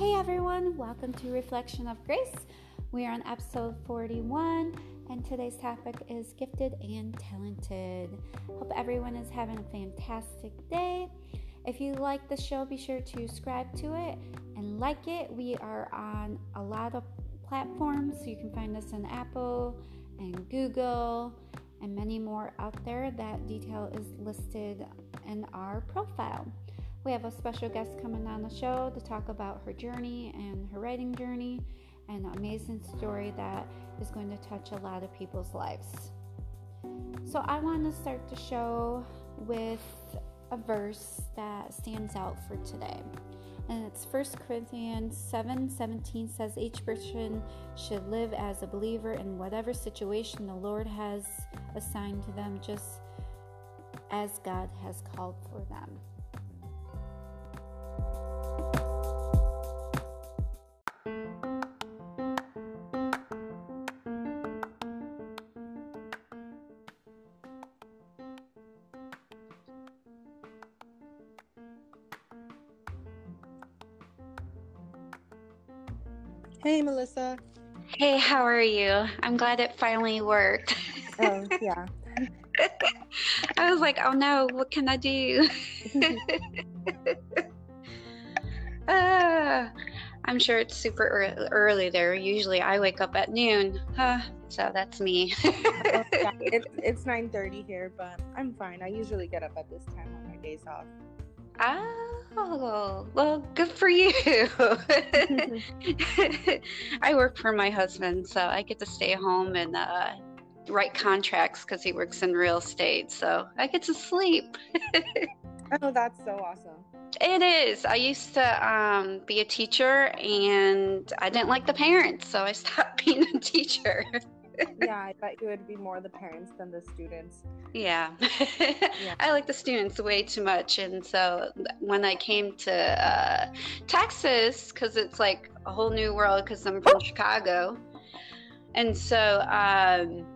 Hey everyone, welcome to Reflection of Grace. We are on episode 41, and today's topic is gifted and talented. Hope everyone is having a fantastic day. If you like the show, be sure to subscribe to it and like it. We are on a lot of platforms, so you can find us on Apple and Google and many more out there. That detail is listed in our profile. We have a special guest coming on the show to talk about her journey and her writing journey an amazing story that is going to touch a lot of people's lives. So, I want to start the show with a verse that stands out for today. And it's 1 Corinthians 7 17 says, Each person should live as a believer in whatever situation the Lord has assigned to them, just as God has called for them. Hey, Melissa. Hey, how are you? I'm glad it finally worked. Oh, yeah. I was like, oh no, what can I do? uh, I'm sure it's super early there. Usually I wake up at noon. Uh, so that's me. oh, yeah. it, it's 9.30 here, but I'm fine. I usually get up at this time on my days off. Oh, well, good for you. I work for my husband, so I get to stay home and uh, write contracts because he works in real estate. So I get to sleep. oh, that's so awesome. It is. I used to um, be a teacher and I didn't like the parents, so I stopped being a teacher yeah, I bet you would be more the parents than the students. Yeah. yeah. I like the students way too much. And so when I came to uh, Texas, because it's like a whole new world, because I'm from Chicago. And so um,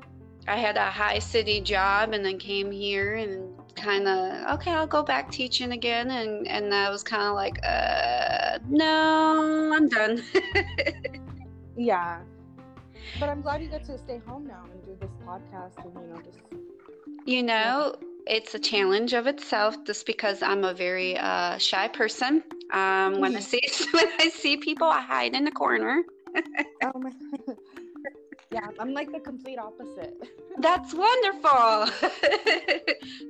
I had a high city job and then came here and kind of okay i'll go back teaching again and and i was kind of like uh no i'm done yeah but I'm glad you get to stay home now and do this podcast and you know just you know it's a challenge of itself just because I'm a very uh, shy person. Um, when I see when I see people, I hide in the corner. oh my yeah, I'm like the complete opposite. That's wonderful.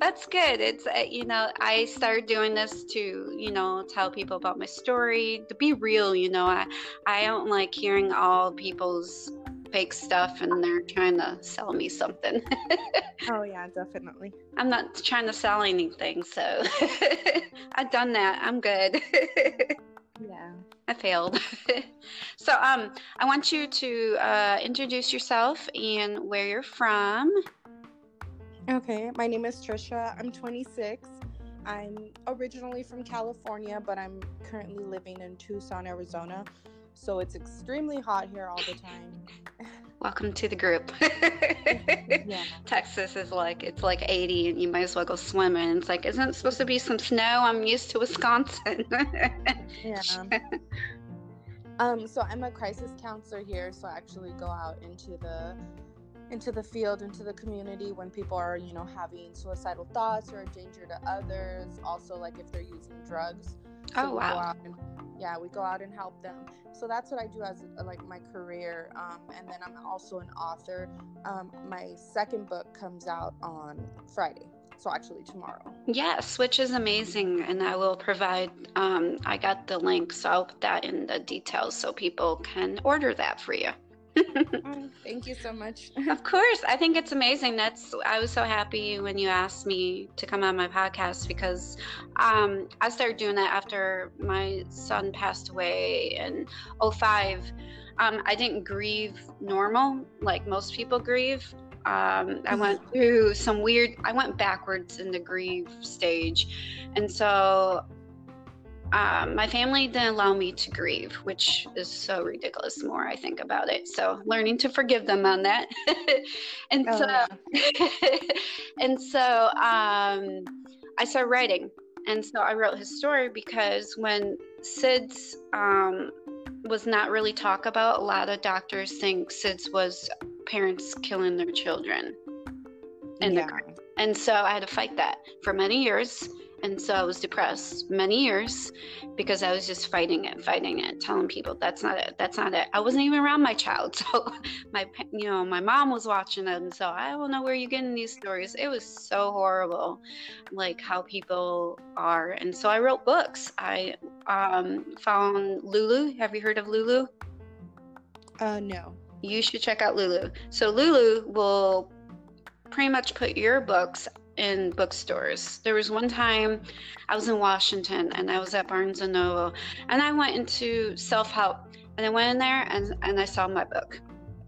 That's good. It's uh, you know, I started doing this to, you know, tell people about my story, to be real, you know. I I don't like hearing all people's fake stuff and they're trying to sell me something. oh yeah, definitely. I'm not trying to sell anything, so I've done that. I'm good. yeah. I failed. so um I want you to uh, introduce yourself and where you're from. Okay, my name is Trisha. I'm 26. I'm originally from California, but I'm currently living in Tucson, Arizona so it's extremely hot here all the time. Welcome to the group. yeah. Texas is like it's like 80 and you might as well go swimming. It's like isn't it supposed to be some snow? I'm used to Wisconsin. yeah. Um so I'm a crisis counselor here, so I actually go out into the into the field, into the community when people are, you know, having suicidal thoughts or a danger to others, also like if they're using drugs. So oh wow yeah we go out and help them. So that's what i do as like my career um, and then i'm also an author. Um, my second book comes out on friday so actually tomorrow. Yes which is amazing and i will provide um, i got the link so i'll put that in the details so people can order that for you thank you so much. of course. I think it's amazing. That's I was so happy when you asked me to come on my podcast because um, I started doing that after my son passed away in 05. Um, I didn't grieve normal like most people grieve. Um, I went mm-hmm. through some weird, I went backwards in the grieve stage. And so um, my family didn't allow me to grieve, which is so ridiculous. The more I think about it, so learning to forgive them on that, and oh, so yeah. and so um, I started writing, and so I wrote his story because when SIDS um, was not really talked about. A lot of doctors think SIDS was parents killing their children. And yeah. the, and so I had to fight that for many years and so I was depressed many years because I was just fighting it, fighting it, telling people that's not it, that's not it. I wasn't even around my child, so my you know my mom was watching it, and so I don't know where you're getting these stories. It was so horrible, like how people are, and so I wrote books. I um, found Lulu. Have you heard of Lulu? Uh, no. You should check out Lulu. So Lulu will pretty much put your books in bookstores. There was one time I was in Washington and I was at Barnes and Noble and I went into self help and I went in there and, and I saw my book.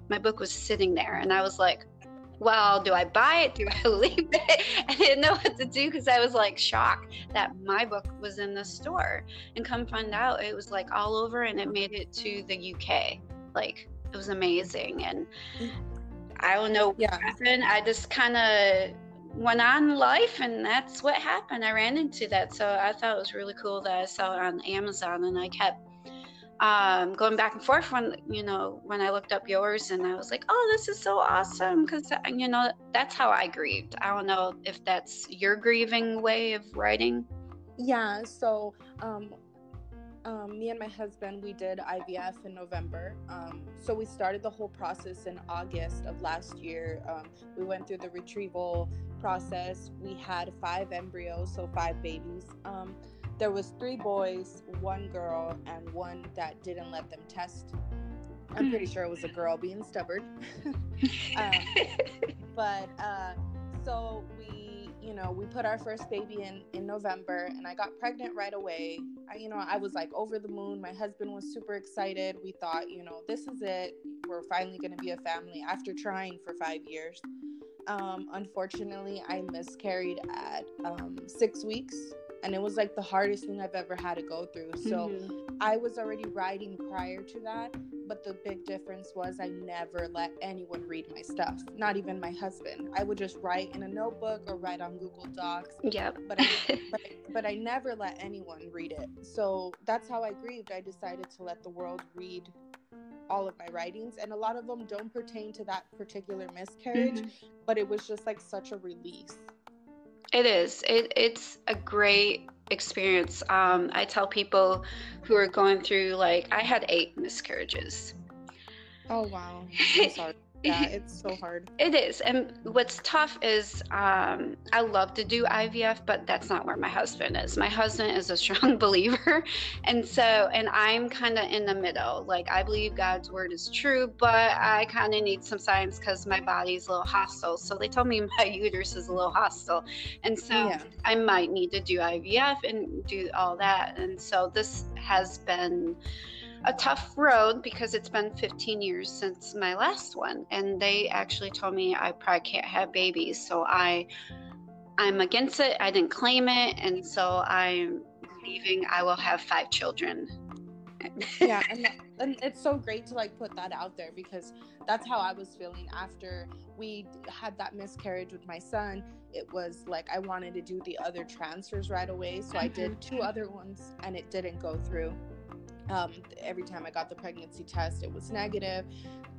My book was sitting there and I was like, well, do I buy it? Do I leave it? I didn't know what to do because I was like shocked that my book was in the store. And come find out, it was like all over and it made it to the UK. Like it was amazing. And mm. I don't know what yeah. happened. I just kind of went on life and that's what happened. I ran into that so i thought it was really cool that i saw it on amazon and i kept um, going back and forth when you know when i looked up yours and i was like oh this is so awesome because uh, you know that's how i grieved. I don't know if that's your grieving way of writing. Yeah so um, um, me and my husband, we did IVF in November. Um, so we started the whole process in August of last year. Um, we went through the retrieval process. We had five embryos, so five babies. Um, there was three boys, one girl, and one that didn't let them test. I'm pretty sure it was a girl being stubborn. Um, but uh, so you know, we put our first baby in in November and I got pregnant right away. I, you know, I was like over the moon. My husband was super excited. We thought, you know, this is it. We're finally going to be a family after trying for 5 years. Um, unfortunately, I miscarried at um, 6 weeks and it was like the hardest thing I've ever had to go through. So mm-hmm. I was already writing prior to that, but the big difference was I never let anyone read my stuff, not even my husband. I would just write in a notebook or write on Google Docs. Yeah. But I, but, but I never let anyone read it. So that's how I grieved. I decided to let the world read all of my writings and a lot of them don't pertain to that particular miscarriage mm-hmm. but it was just like such a release it is. It, it's a great experience. Um, I tell people who are going through, like, I had eight miscarriages. Oh, wow. Yeah, it's so hard. It is. And what's tough is um, I love to do IVF, but that's not where my husband is. My husband is a strong believer. And so, and I'm kind of in the middle. Like, I believe God's word is true, but I kind of need some science because my body's a little hostile. So they told me my uterus is a little hostile. And so yeah. I might need to do IVF and do all that. And so this has been a tough road because it's been 15 years since my last one and they actually told me I probably can't have babies so I I'm against it. I didn't claim it and so I'm believing I will have five children. Yeah and, and it's so great to like put that out there because that's how I was feeling after we had that miscarriage with my son. It was like I wanted to do the other transfers right away so I did mm-hmm. two other ones and it didn't go through um, every time I got the pregnancy test, it was negative.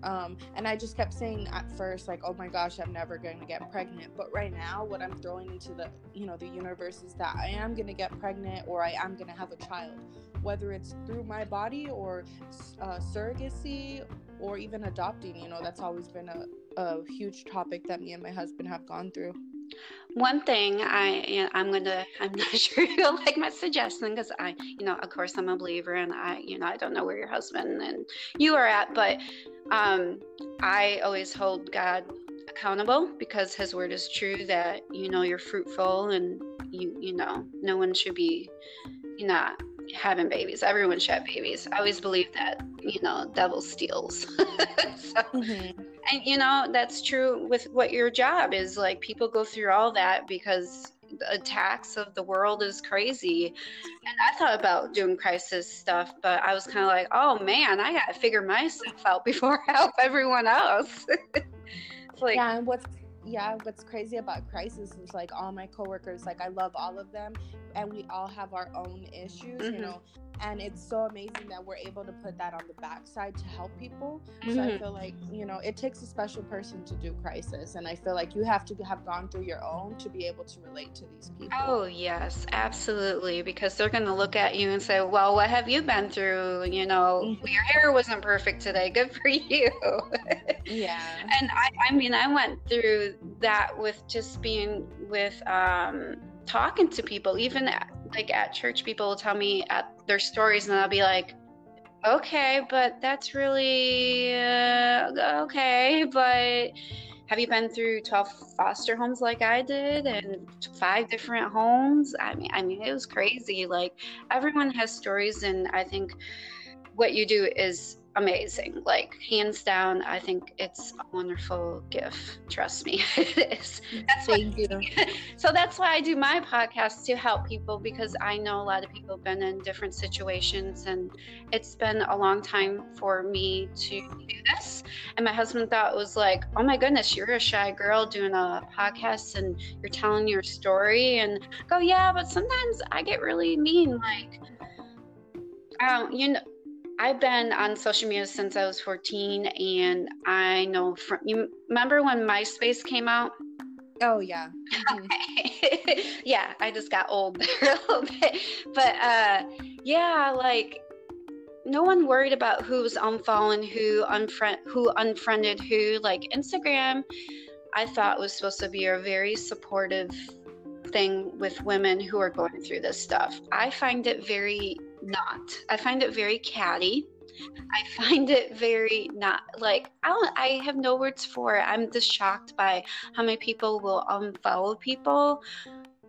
Um, and I just kept saying at first, like, oh my gosh, I'm never going to get pregnant. But right now, what I'm throwing into the, you know, the universe is that I am going to get pregnant or I am going to have a child, whether it's through my body or uh, surrogacy or even adopting. You know, that's always been a, a huge topic that me and my husband have gone through. One thing I I'm gonna I'm not sure you'll like my suggestion because I you know of course I'm a believer and I you know I don't know where your husband and you are at but um, I always hold God accountable because His word is true that you know you're fruitful and you you know no one should be you know having babies. Everyone should have babies. I always believe that you know devil steals. So. Mm-hmm. and you know that's true with what your job is. Like people go through all that because the attacks of the world is crazy. And i thought about doing crisis stuff but i was kind of like oh man i gotta figure myself out before i help everyone else. Like yeah and what's yeah, what's crazy about crisis is like all my coworkers, like I love all of them, and we all have our own issues, mm-hmm. you know. And it's so amazing that we're able to put that on the backside to help people. Mm-hmm. So I mm-hmm. feel like you know it takes a special person to do crisis, and I feel like you have to have gone through your own to be able to relate to these people. Oh yes, absolutely, because they're going to look at you and say, "Well, what have you been through? You know, mm-hmm. your hair wasn't perfect today. Good for you." yeah. And I, I mean, I went through that with just being with um, talking to people, even at, like at church, people will tell me at their stories, and I'll be like, okay, but that's really uh, okay, but have you been through 12 foster homes like I did and five different homes? I mean, I mean, it was crazy. Like everyone has stories, and I think what you do is amazing. Like hands down, I think it's a wonderful gift. Trust me, it is. That's Thank you. So that's why I do my podcast to help people because I know a lot of people have been in different situations, and it's been a long time for me to do this. And my husband thought it was like, oh my goodness, you're a shy girl doing a podcast and you're telling your story, and go, yeah, but sometimes I get really mean, like. Um, you know, I've been on social media since I was 14, and I know from you remember when MySpace came out? Oh yeah. Mm-hmm. yeah, I just got old there a little bit, but uh, yeah, like no one worried about who was unfollowing who, unfriend who unfriended who. Like Instagram, I thought was supposed to be a very supportive thing with women who are going through this stuff. I find it very not. I find it very catty. I find it very not like I don't I have no words for it. I'm just shocked by how many people will unfollow people.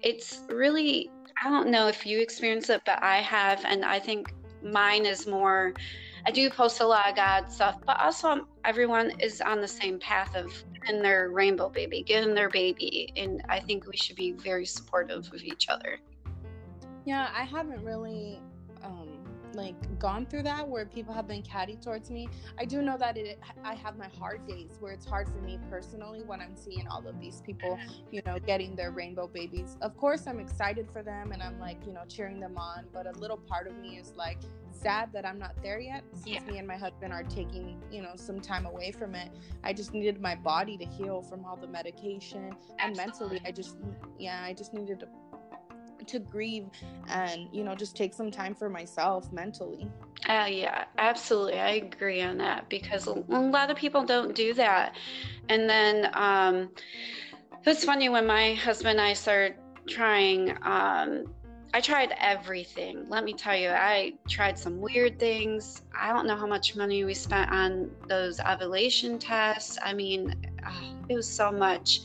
It's really I don't know if you experience it, but I have and I think mine is more I do post a lot of God stuff, but also everyone is on the same path of getting their rainbow baby, getting their baby. And I think we should be very supportive of each other. Yeah, I haven't really um, like gone through that where people have been catty towards me. I do know that it I have my hard days where it's hard for me personally when I'm seeing all of these people, you know, getting their rainbow babies. Of course, I'm excited for them and I'm like, you know, cheering them on, but a little part of me is like sad that I'm not there yet since yeah. me and my husband are taking, you know, some time away from it. I just needed my body to heal from all the medication and mentally I just yeah, I just needed to to grieve and you know just take some time for myself mentally uh, yeah absolutely i agree on that because a lot of people don't do that and then um it's funny when my husband and i started trying um I tried everything. Let me tell you, I tried some weird things. I don't know how much money we spent on those ovulation tests. I mean, uh, it was so much.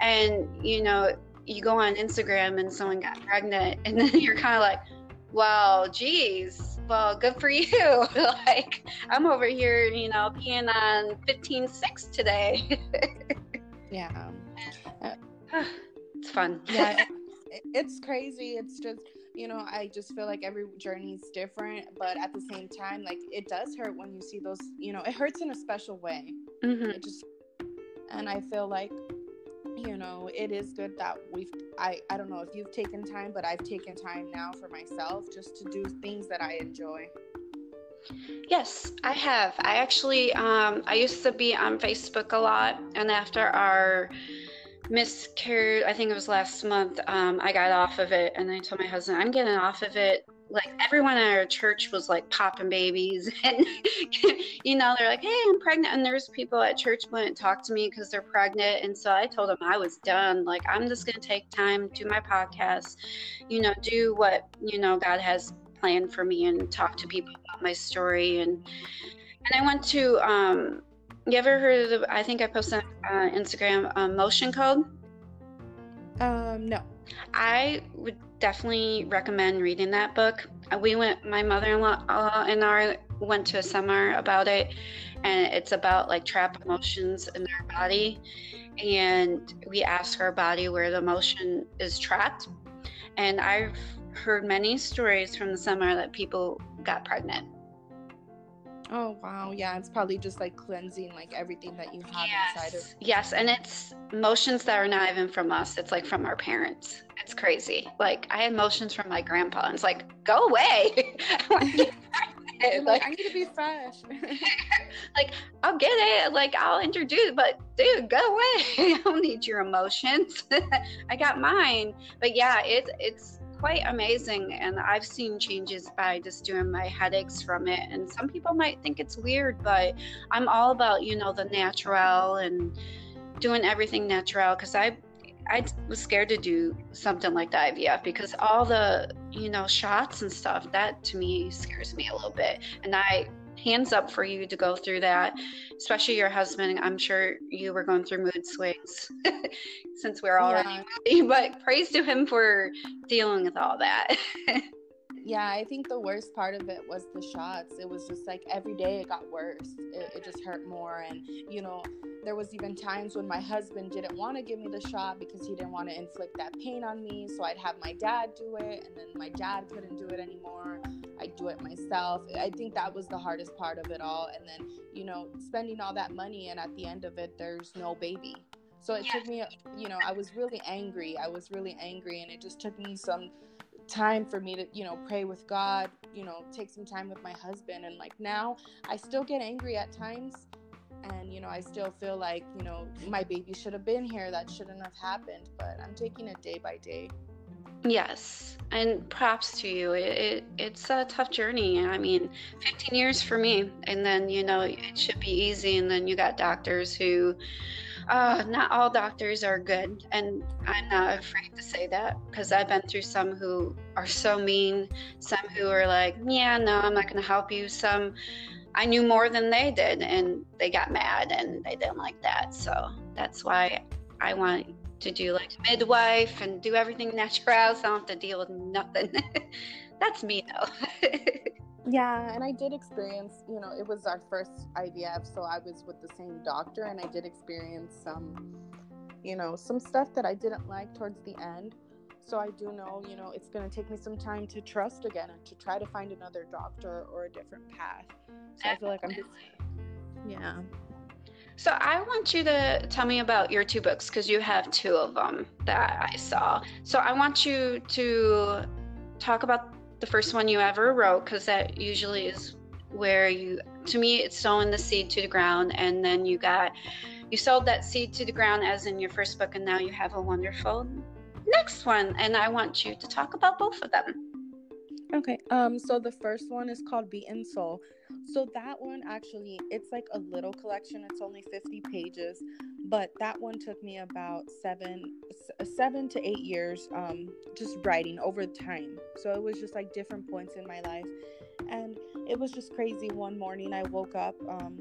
And, you know, you go on Instagram and someone got pregnant, and then you're kind of like, well, geez, well, good for you. like, I'm over here, you know, peeing on 15 6 today. yeah. it's fun. yeah. It's crazy. It's just, you know, I just feel like every journey is different, but at the same time, like, it does hurt when you see those, you know, it hurts in a special way. Mm-hmm. It just, and I feel like you know it is good that we've i i don't know if you've taken time but i've taken time now for myself just to do things that i enjoy. Yes i have. I actually um i used to be on facebook a lot and after our miscarriage i think it was last month um i got off of it and i told my husband i'm getting off of it like everyone at our church was like popping babies and you know they're like hey i'm pregnant. And there's people at church wouldn't talk to me because they're pregnant. And so i told them i was done. Like i'm just going to take time do my podcast you know do what you know god has planned for me and talk to people about my story. And and i went to um you ever heard of the, i think i posted on uh, instagram um, Emotion Code? Um no. I would definitely recommend reading that book. Uh, we went, my mother-in-law uh, and I went to a seminar about it, and it's about like trapped emotions in our body, and we ask our body where the emotion is trapped. And I've heard many stories from the seminar that people got pregnant. Oh wow, yeah, it's probably just like cleansing like everything that you have yes. inside of. Yes, and it's emotions that are not even from us. It's like from our parents. It's crazy. Like I had motions from my grandpa, and it's like, go away. like, like, I need to be fresh. like I'll get it. Like I'll introduce, but dude, go away. I don't need your emotions. I got mine. But yeah, it's it's quite amazing. And I've seen changes by just doing my headaches from it. And some people might think it's weird, but I'm all about, you know, the natural and doing everything natural because I I was scared to do something like the IVF because all the, you know, shots and stuff, that to me scares me a little bit. And I hands up for you to go through that, especially your husband. I'm sure you were going through mood swings since we're already, yeah. but praise to him for dealing with all that. yeah, I think the worst part of it was the shots. It was just like every day it got worse. It, it just hurt more. And, you know, there was even times when my husband didn't want to give me the shot because he didn't want to inflict that pain on me. So I'd have my dad do it, and then my dad couldn't do it anymore. I'd do it myself. I think that was the hardest part of it all. And then, you know, spending all that money, and at the end of it, there's no baby. So it took me, you know, I was really angry. I was really angry, and it just took me some time for me to, you know, pray with God, you know, take some time with my husband. And like now, I still get angry at times and you know i still feel like you know my baby should have been here that shouldn't have happened but i'm taking it day by day yes and props to you it, it, it's a tough journey i mean 15 years for me and then you know it should be easy and then you got doctors who uh, not all doctors are good and i'm not afraid to say that because i've been through some who are so mean some who are like yeah no i'm not going to help you some I knew more than they did, and they got mad and they didn't like that. So that's why I want to do like midwife and do everything natural, so I don't have to deal with nothing. that's me though. yeah, and I did experience, you know, it was our first IVF, so I was with the same doctor, and I did experience some, you know, some stuff that I didn't like towards the end. So I do know, you know, it's going to take me some time to trust again and to try to find another doctor or a different path. So I feel like I'm just, yeah. So I want you to tell me about your two books because you have two of them that I saw. So I want you to talk about the first one you ever wrote because that usually is where you to me it's sowing the seed to the ground and then you got you sowed that seed to the ground as in your first book and now you have a wonderful next one and I want you to talk about both of them. Okay. Um so the first one is called Beaten Soul. So that one actually it's like a little collection. It's only 50 pages, but that one took me about 7 7 to 8 years um just writing over time. So it was just like different points in my life. And it was just crazy one morning I woke up um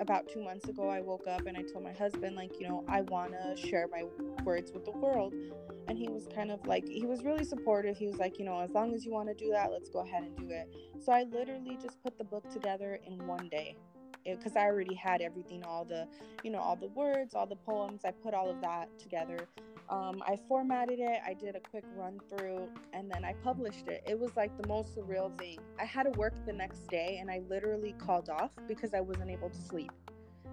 about 2 months ago I woke up and I told my husband like, you know, I want to share my words with the world. And he was kind of like he was really supportive. He was like you know as long as you want to do that let's go ahead and do it. So i literally just put the book together in one day because i already had everything all the you know all the words all the poems i put all of that together. Um, i formatted it i did a quick run through and then i published it. It was like the most surreal thing. I had to work the next day and i literally called off because i wasn't able to sleep.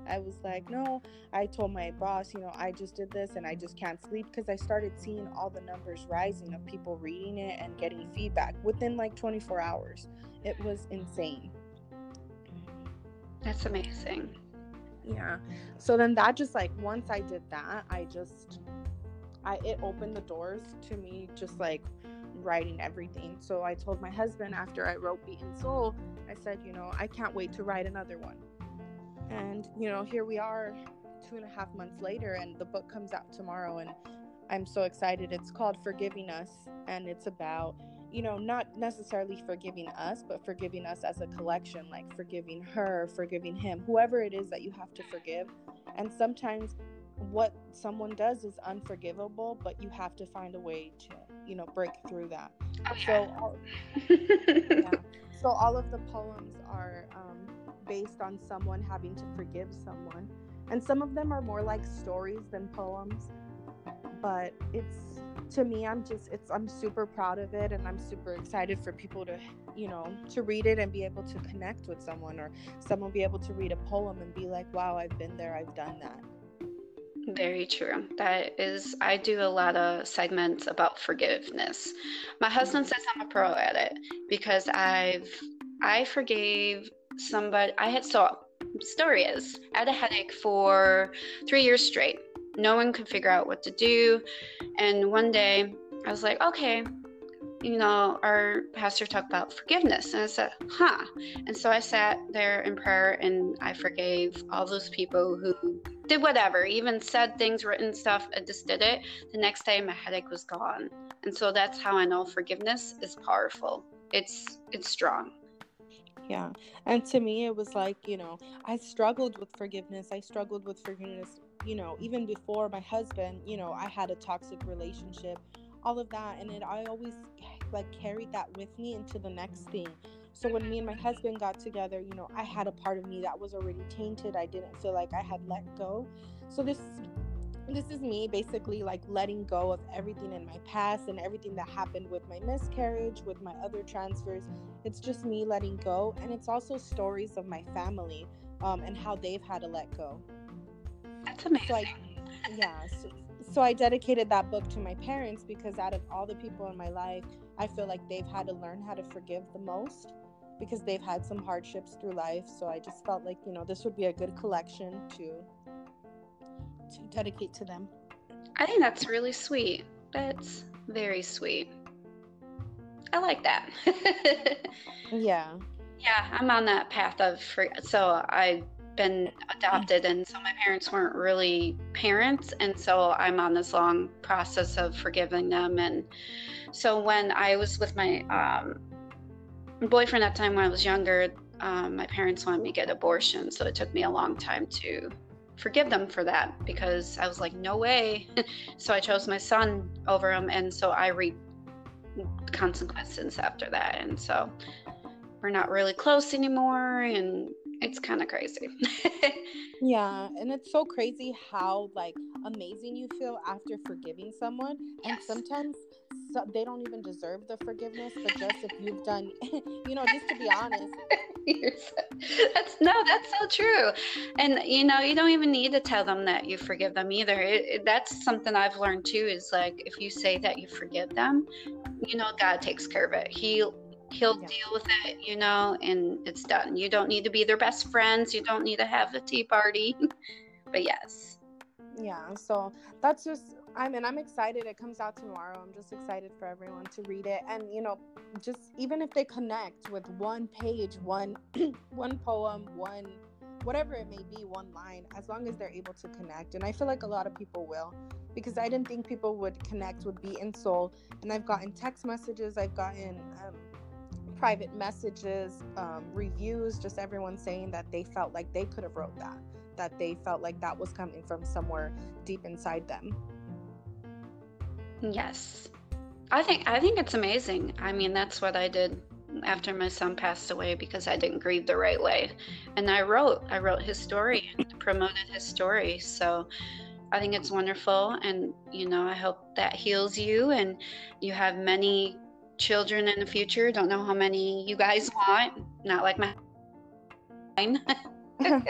I was like, no, I told my boss, you know, I just did this and I just can't sleep because I started seeing all the numbers rising of people reading it and getting feedback within like 24 hours. It was insane. That's amazing. Yeah. So then that just like once I did that, I just I it opened the doors to me just like writing everything. So I told my husband after I wrote Beaten Soul, I said, you know, I can't wait to write another one. And, you know, here we are two and a half months later, and the book comes out tomorrow. And I'm so excited. It's called Forgiving Us, and it's about, you know, not necessarily forgiving us, but forgiving us as a collection, like forgiving her, forgiving him, whoever it is that you have to forgive. And sometimes what someone does is unforgivable, but you have to find a way to, you know, break through that. Okay. So, all, yeah. so all of the poems are um, based on someone having to forgive someone. And some of them are more like stories than poems. But it's to me i'm just it's i'm super proud of it and i'm super excited for people to you know to read it and be able to connect with someone or someone be able to read a poem and be like wow i've been there i've done that very true. That is, I do a lot of segments about forgiveness. My husband says I'm a pro at it because I've, I forgave somebody. I had so story is I had a headache for three years straight. No one could figure out what to do, and one day I was like, okay, you know, our pastor talked about forgiveness. And I said, huh. And so I sat there in prayer and I forgave all those people who did whatever, even said things, written stuff. I just did it. The next day, my headache was gone. And so that's how I know forgiveness is powerful. It's it's strong. Yeah. And to me, it was like, you know, I struggled with forgiveness. I struggled with forgiveness, you know, even before my husband, you know, I had a toxic relationship all of that and it i always like carried that with me into the next thing. So when me and my husband got together you know i had a part of me that was already tainted i didn't feel like i had let go. So this this is me basically like letting go of everything in my past and everything that happened with my miscarriage with my other transfers. It's just me letting go and it's also stories of my family um, and how they've had to let go that's amazing so I, yeah so, so I dedicated that book to my parents because out of all the people in my life, I feel like they've had to learn how to forgive the most because they've had some hardships through life. So I just felt like, you know, this would be a good collection to to dedicate to them. I think that's really sweet. That's very sweet. I like that. yeah. Yeah, I'm on that path of free. So I been adopted and so my parents weren't really parents and so i'm on this long process of forgiving them and so when i was with my um, boyfriend at the time when i was younger um, my parents wanted me to get abortion so it took me a long time to forgive them for that because i was like no way. So i chose my son over him and so i reap consequences after that and so we're not really close anymore and it's kind of crazy. yeah, and it's so crazy how like amazing you feel after forgiving someone, yes. and sometimes so, they don't even deserve the forgiveness, but just if you've done, you know, just to be honest. that's no, that's so true, and you know, you don't even need to tell them that you forgive them either. It, it, that's something I've learned too. Is like if you say that you forgive them, you know, God takes care of it. He he'll yeah. deal with it, you know, and it's done. You don't need to be their best friends. You don't need to have a tea party. but yes. Yeah, so that's just I mean, I'm excited. It comes out tomorrow. I'm just excited for everyone to read it. And you know, just even if they connect with one page, one one poem, one whatever it may be, one line, as long as they're able to connect. And I feel like a lot of people will because I didn't think people would connect with Beaten Soul. And I've gotten text messages, I've gotten um, private messages, um, reviews, just everyone saying that they felt like they could have wrote that, that they felt like that was coming from somewhere deep inside them. Yes. I think I think it's amazing. I mean, that's what I did after my son passed away because I didn't grieve the right way. And I wrote I wrote his story and promoted his story. So I think it's wonderful and you know, I hope that heals you and you have many children in the future. Don't know how many you guys want. Not like my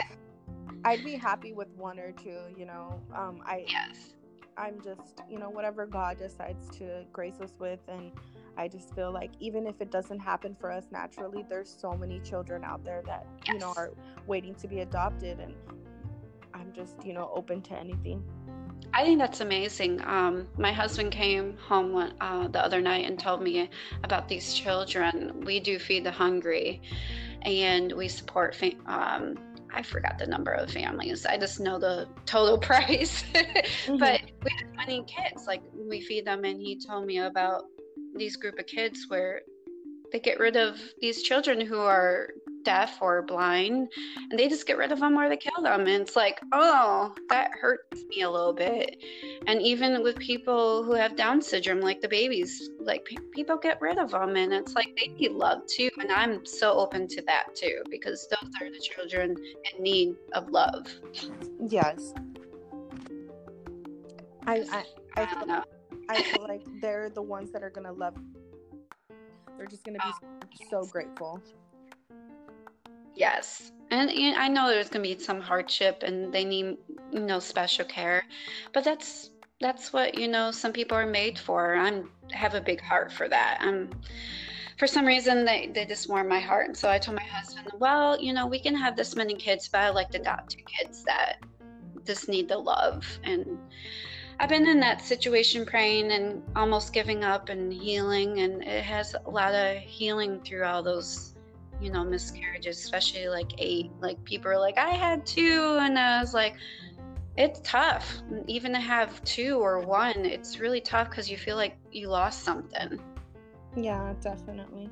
I'd be happy with one or two, you know. Um I Yes. I'm just, you know, whatever God decides to grace us with and I just feel like even if it doesn't happen for us naturally, there's so many children out there that, yes. you know, are waiting to be adopted and I'm just, you know, open to anything. I think that's amazing. Um, my husband came home one, uh, the other night and told me about these children. We do feed the hungry, and we support. Fam- um, I forgot the number of families. I just know the total price. mm-hmm. But we have 20 kids. Like we feed them, and he told me about these group of kids where they get rid of these children who are deaf or blind and they just get rid of them or they kill them and it's like oh that hurts me a little bit. And even with people who have down syndrome like the babies like p- people get rid of them and it's like they need love too and i'm so open to that too because those are the children in need of love. Yes. I i, I, I I feel like they're the ones that are gonna love. They're just gonna be so grateful. Yes. And, and I know there's going to be some hardship and they need, you know, special care. But that's that's what, you know, some people are made for. I'm have a big heart for that. I'm for some reason they, they just warm my heart. And so I told my husband, well, you know, we can have this many kids, but I like to adopt two kids that just need the love. And I've been in that situation praying and almost giving up and healing. And it has a lot of healing through all those you know miscarriages especially like eight like people are like i had two and i was like it's tough even to have two or one it's really tough because you feel like you lost something yeah definitely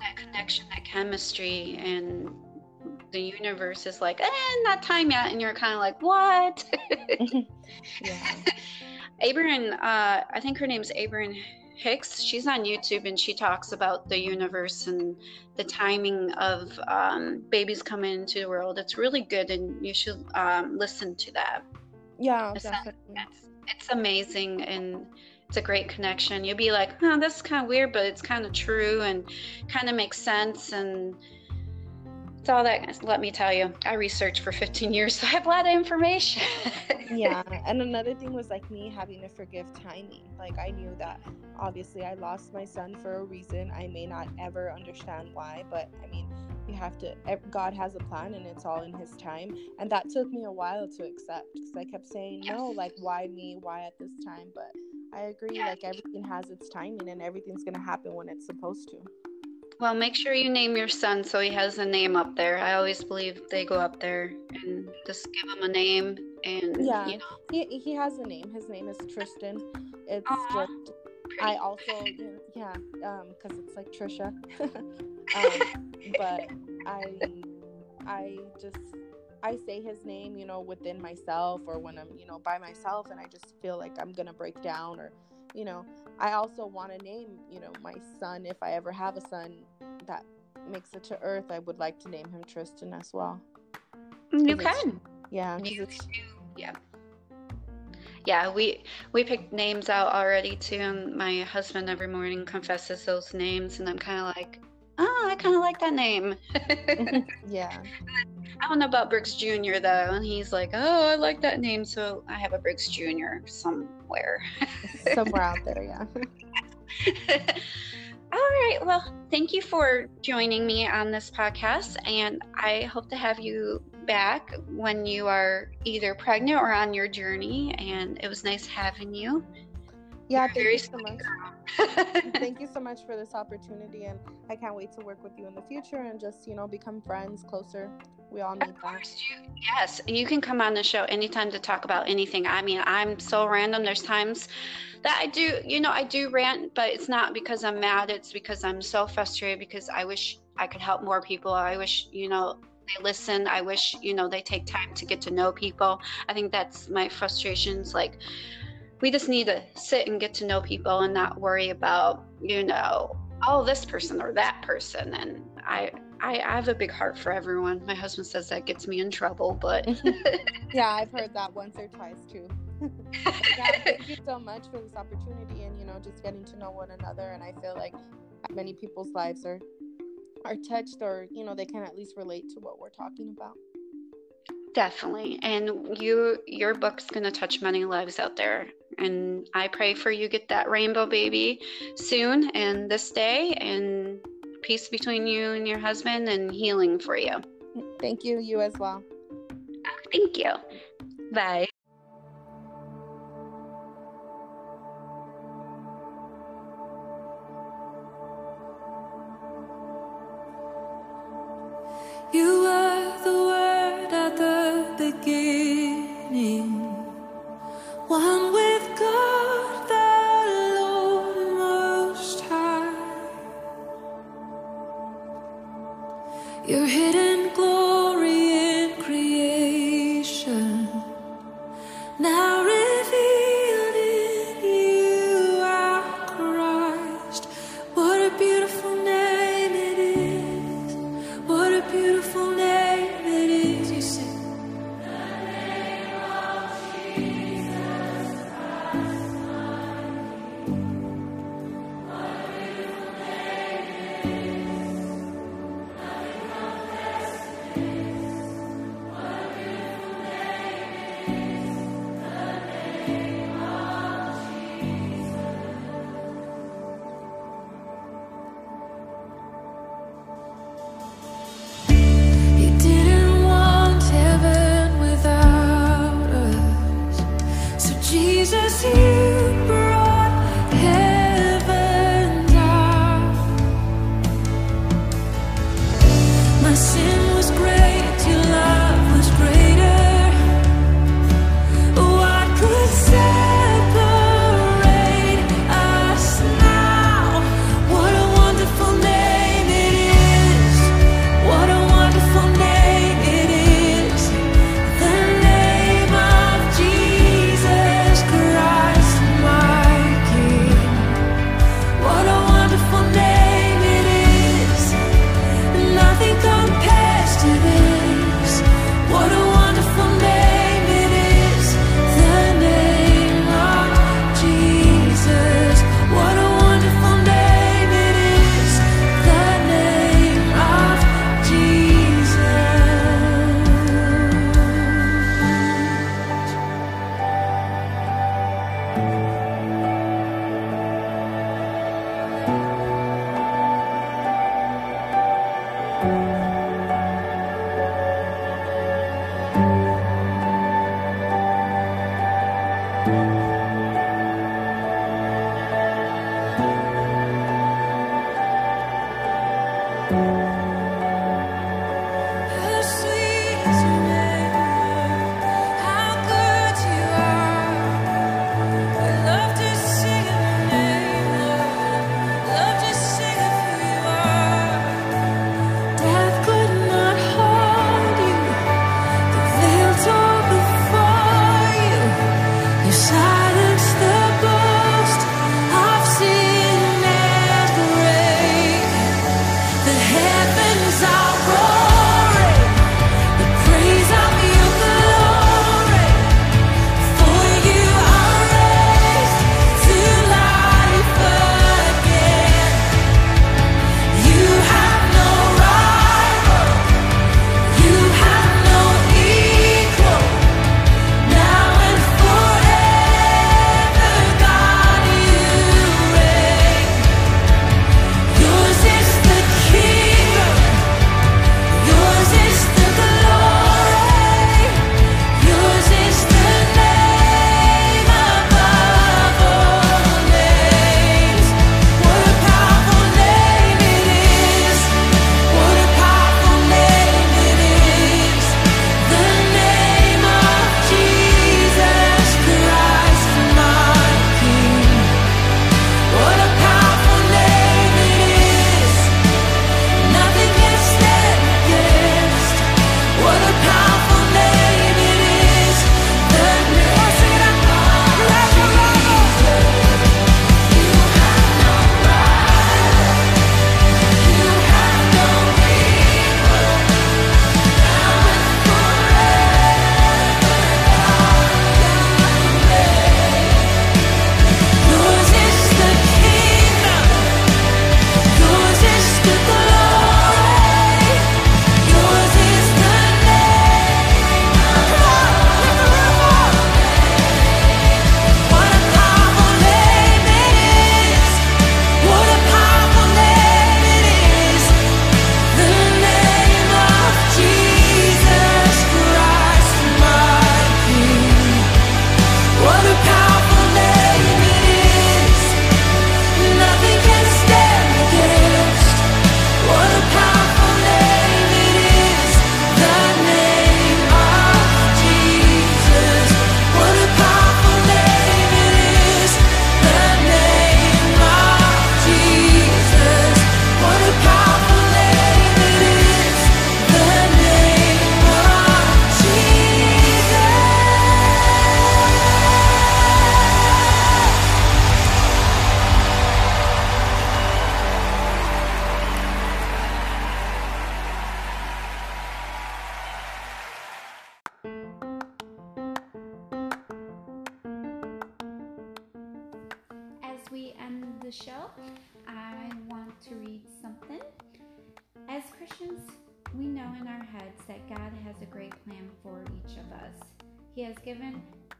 that connection that chemistry and the universe is like eh, not time yet and you're kind of like what yeah uh, I think her name's Abraham Hicks. She's on YouTube and she talks about the universe and the timing of um, babies coming into the world. It's really good, and you should um, listen to that. Yeah, it's, definitely. It's, it's, amazing and it's a great connection. You'll be like, "Oh, that's kind of weird, but it's kind of true and kind of makes sense." And it's all that. Let me tell you, I researched for 15 years, so I have a lot of information. yeah, and another thing was like me having to forgive timing. Like I knew that obviously I lost my son for a reason. I may not ever understand why, but I mean, you have to. God has a plan, and it's all in His time. And that took me a while to accept because I kept saying no, like why me, why at this time. But I agree, like everything has its timing, and everything's gonna happen when it's supposed to. Well, make sure you name your son so he has a name up there. I always believe they go up there and just give him a name and yeah, you know. he he has a name. His name is Tristan. It's Aww, just I also yeah um because it's like Trisha, um, but I I just I say his name you know within myself or when I'm you know by myself and I just feel like I'm gonna break down or you know I also want to name, you know, my son if I ever have a son that makes it to Earth. I would like to name him Tristan as well. You can. Yeah. You, yeah. Yeah, we we picked names out already too, and my husband every morning confesses those names, and I'm kind of like, oh, I kind of like that name. yeah. I don't know about Brooks Jr. though, and he's like, oh, I like that name, so I have a Brooks Jr. somewhere. somewhere out there, yeah. All right. Well, thank you for joining me on this podcast, and I hope to have you back when you are either pregnant or on your journey. And it was nice having you. Yeah, thank you so much. thank you so much for this opportunity, and I can't wait to work with you in the future and just you know become friends closer. We all need of course, that. You, yes, you can come on the show anytime to talk about anything. I mean, I'm so random. There's times that I do, you know, I do rant, but it's not because I'm mad. It's because I'm so frustrated because I wish I could help more people. I wish, you know, they listen. I wish, you know, they take time to get to know people. I think that's my frustrations. Like, we just need to sit and get to know people and not worry about, you know, oh, this person or that person. And I, I, I have a big heart for everyone. My husband says that gets me in trouble, but yeah, I've heard that once or twice too. yeah, thank you so much for this opportunity and you know just getting to know one another. And I feel like many people's lives are are touched or you know they can at least relate to what we're talking about. Definitely, and you your book's gonna touch many lives out there. And I pray for you get that rainbow baby soon and this day and peace between you and your husband and healing for you. Thank you. You as well. Thank you. Bye. beautiful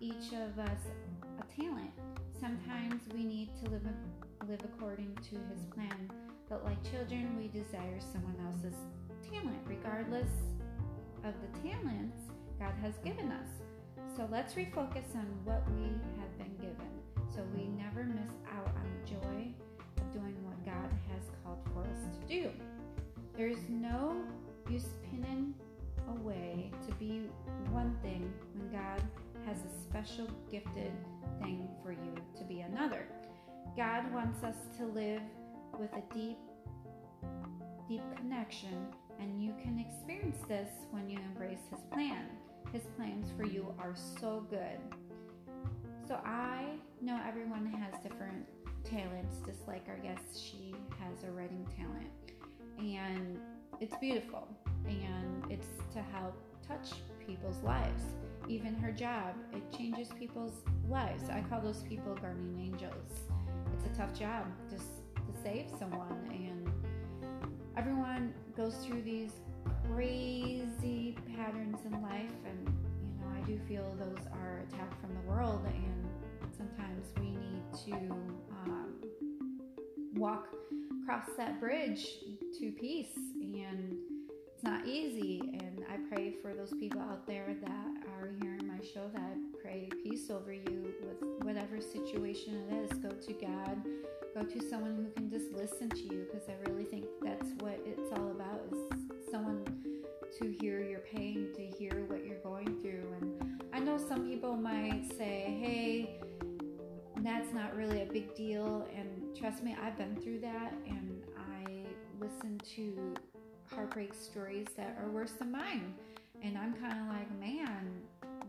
each of us a talent. Sometimes we need to live, live according to His plan, but like children, we desire someone else's talent, regardless of the talents God has given us. So let's refocus on what we have been given so we never miss out on the joy of doing what God has called for us to do. There's no use pinning away to be one thing when God has a special gifted thing for you to be another. God wants us to live with a deep, deep connection, and you can experience this when you embrace His plan. His plans for you are so good. So I know everyone has different talents, just like our guest, she has a writing talent. And it's beautiful, and it's to help touch people's lives. Even her job, it changes people's lives. I call those people guardian angels. It's a tough job just to save someone, and everyone goes through these crazy patterns in life, and you know, I do feel those are attacked from the world, and sometimes we need to um, walk across that bridge to peace, and it's not easy. And I pray for those people out there that are hearing my show that I pray peace over you with whatever situation it is. Go to God, go to someone who can just listen to you because I really think that's what it's all about is someone to hear your pain, to hear what you're going through. And I know some people might say, hey, that's not really a big deal. And trust me, I've been through that and I listen to heartbreak stories that are worse than mine. And I'm kind of like, man,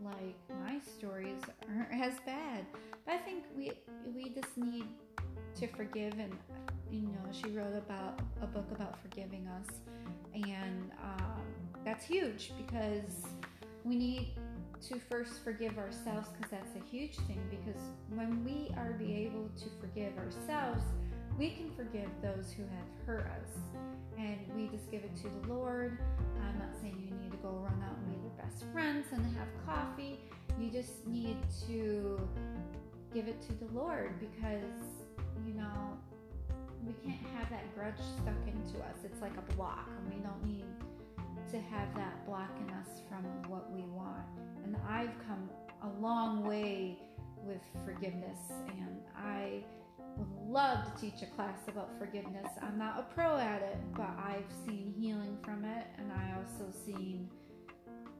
like my stories aren't as bad. But I think we we just need to forgive and you know she wrote about a book about forgiving us and um, that's huge because we need to first forgive ourselves because that's a huge thing because when we are be able to forgive ourselves we can forgive those who have hurt us we just give it to the lord. I'm not saying you need to go run out and meet your best friends and have coffee. You just need to give it to the lord because you know we can't have that grudge stuck into us. It's like a block and we don't need to have that blocking us from what we want. And I've come a long way with forgiveness, and I love to teach a class about forgiveness. I'm not a pro at it, but I've seen healing from it, and I also seen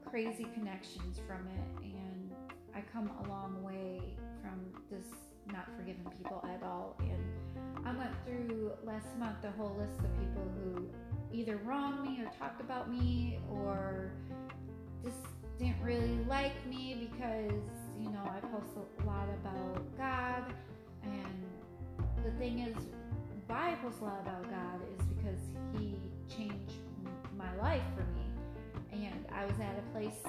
crazy connections from it, and I come a long way from this not forgiving people at all. And I went through last month a whole list of people who either wronged me or talked about me or just didn't really like me because you know I post a lot about God the thing is why I post a lot about God is because he changed my life for me and I was at a place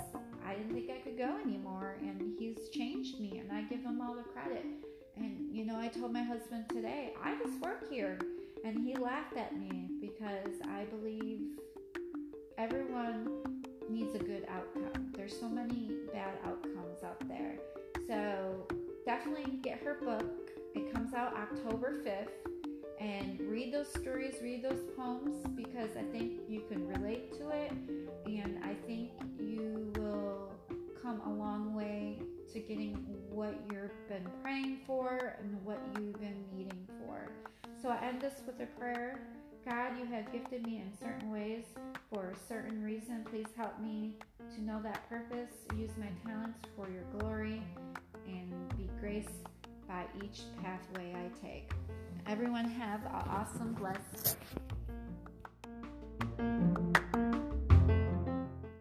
I didn't think I could go anymore and he's changed me and I give him all the credit and you know I told my husband today I just work here and he laughed at me because I believe everyone needs a good outcome. There's so many bad outcomes out there. So definitely get her book. It comes out October 5th. And read those stories, read those poems because I think you can relate to it. And I think you will come a long way to getting what you've been praying for and what you've been needing for. So I end this with a prayer. God, you have gifted me in certain ways for a certain reason. Please help me to know that purpose, use my talents for your glory, and be graced by each pathway I take. Everyone have an awesome, blessed day.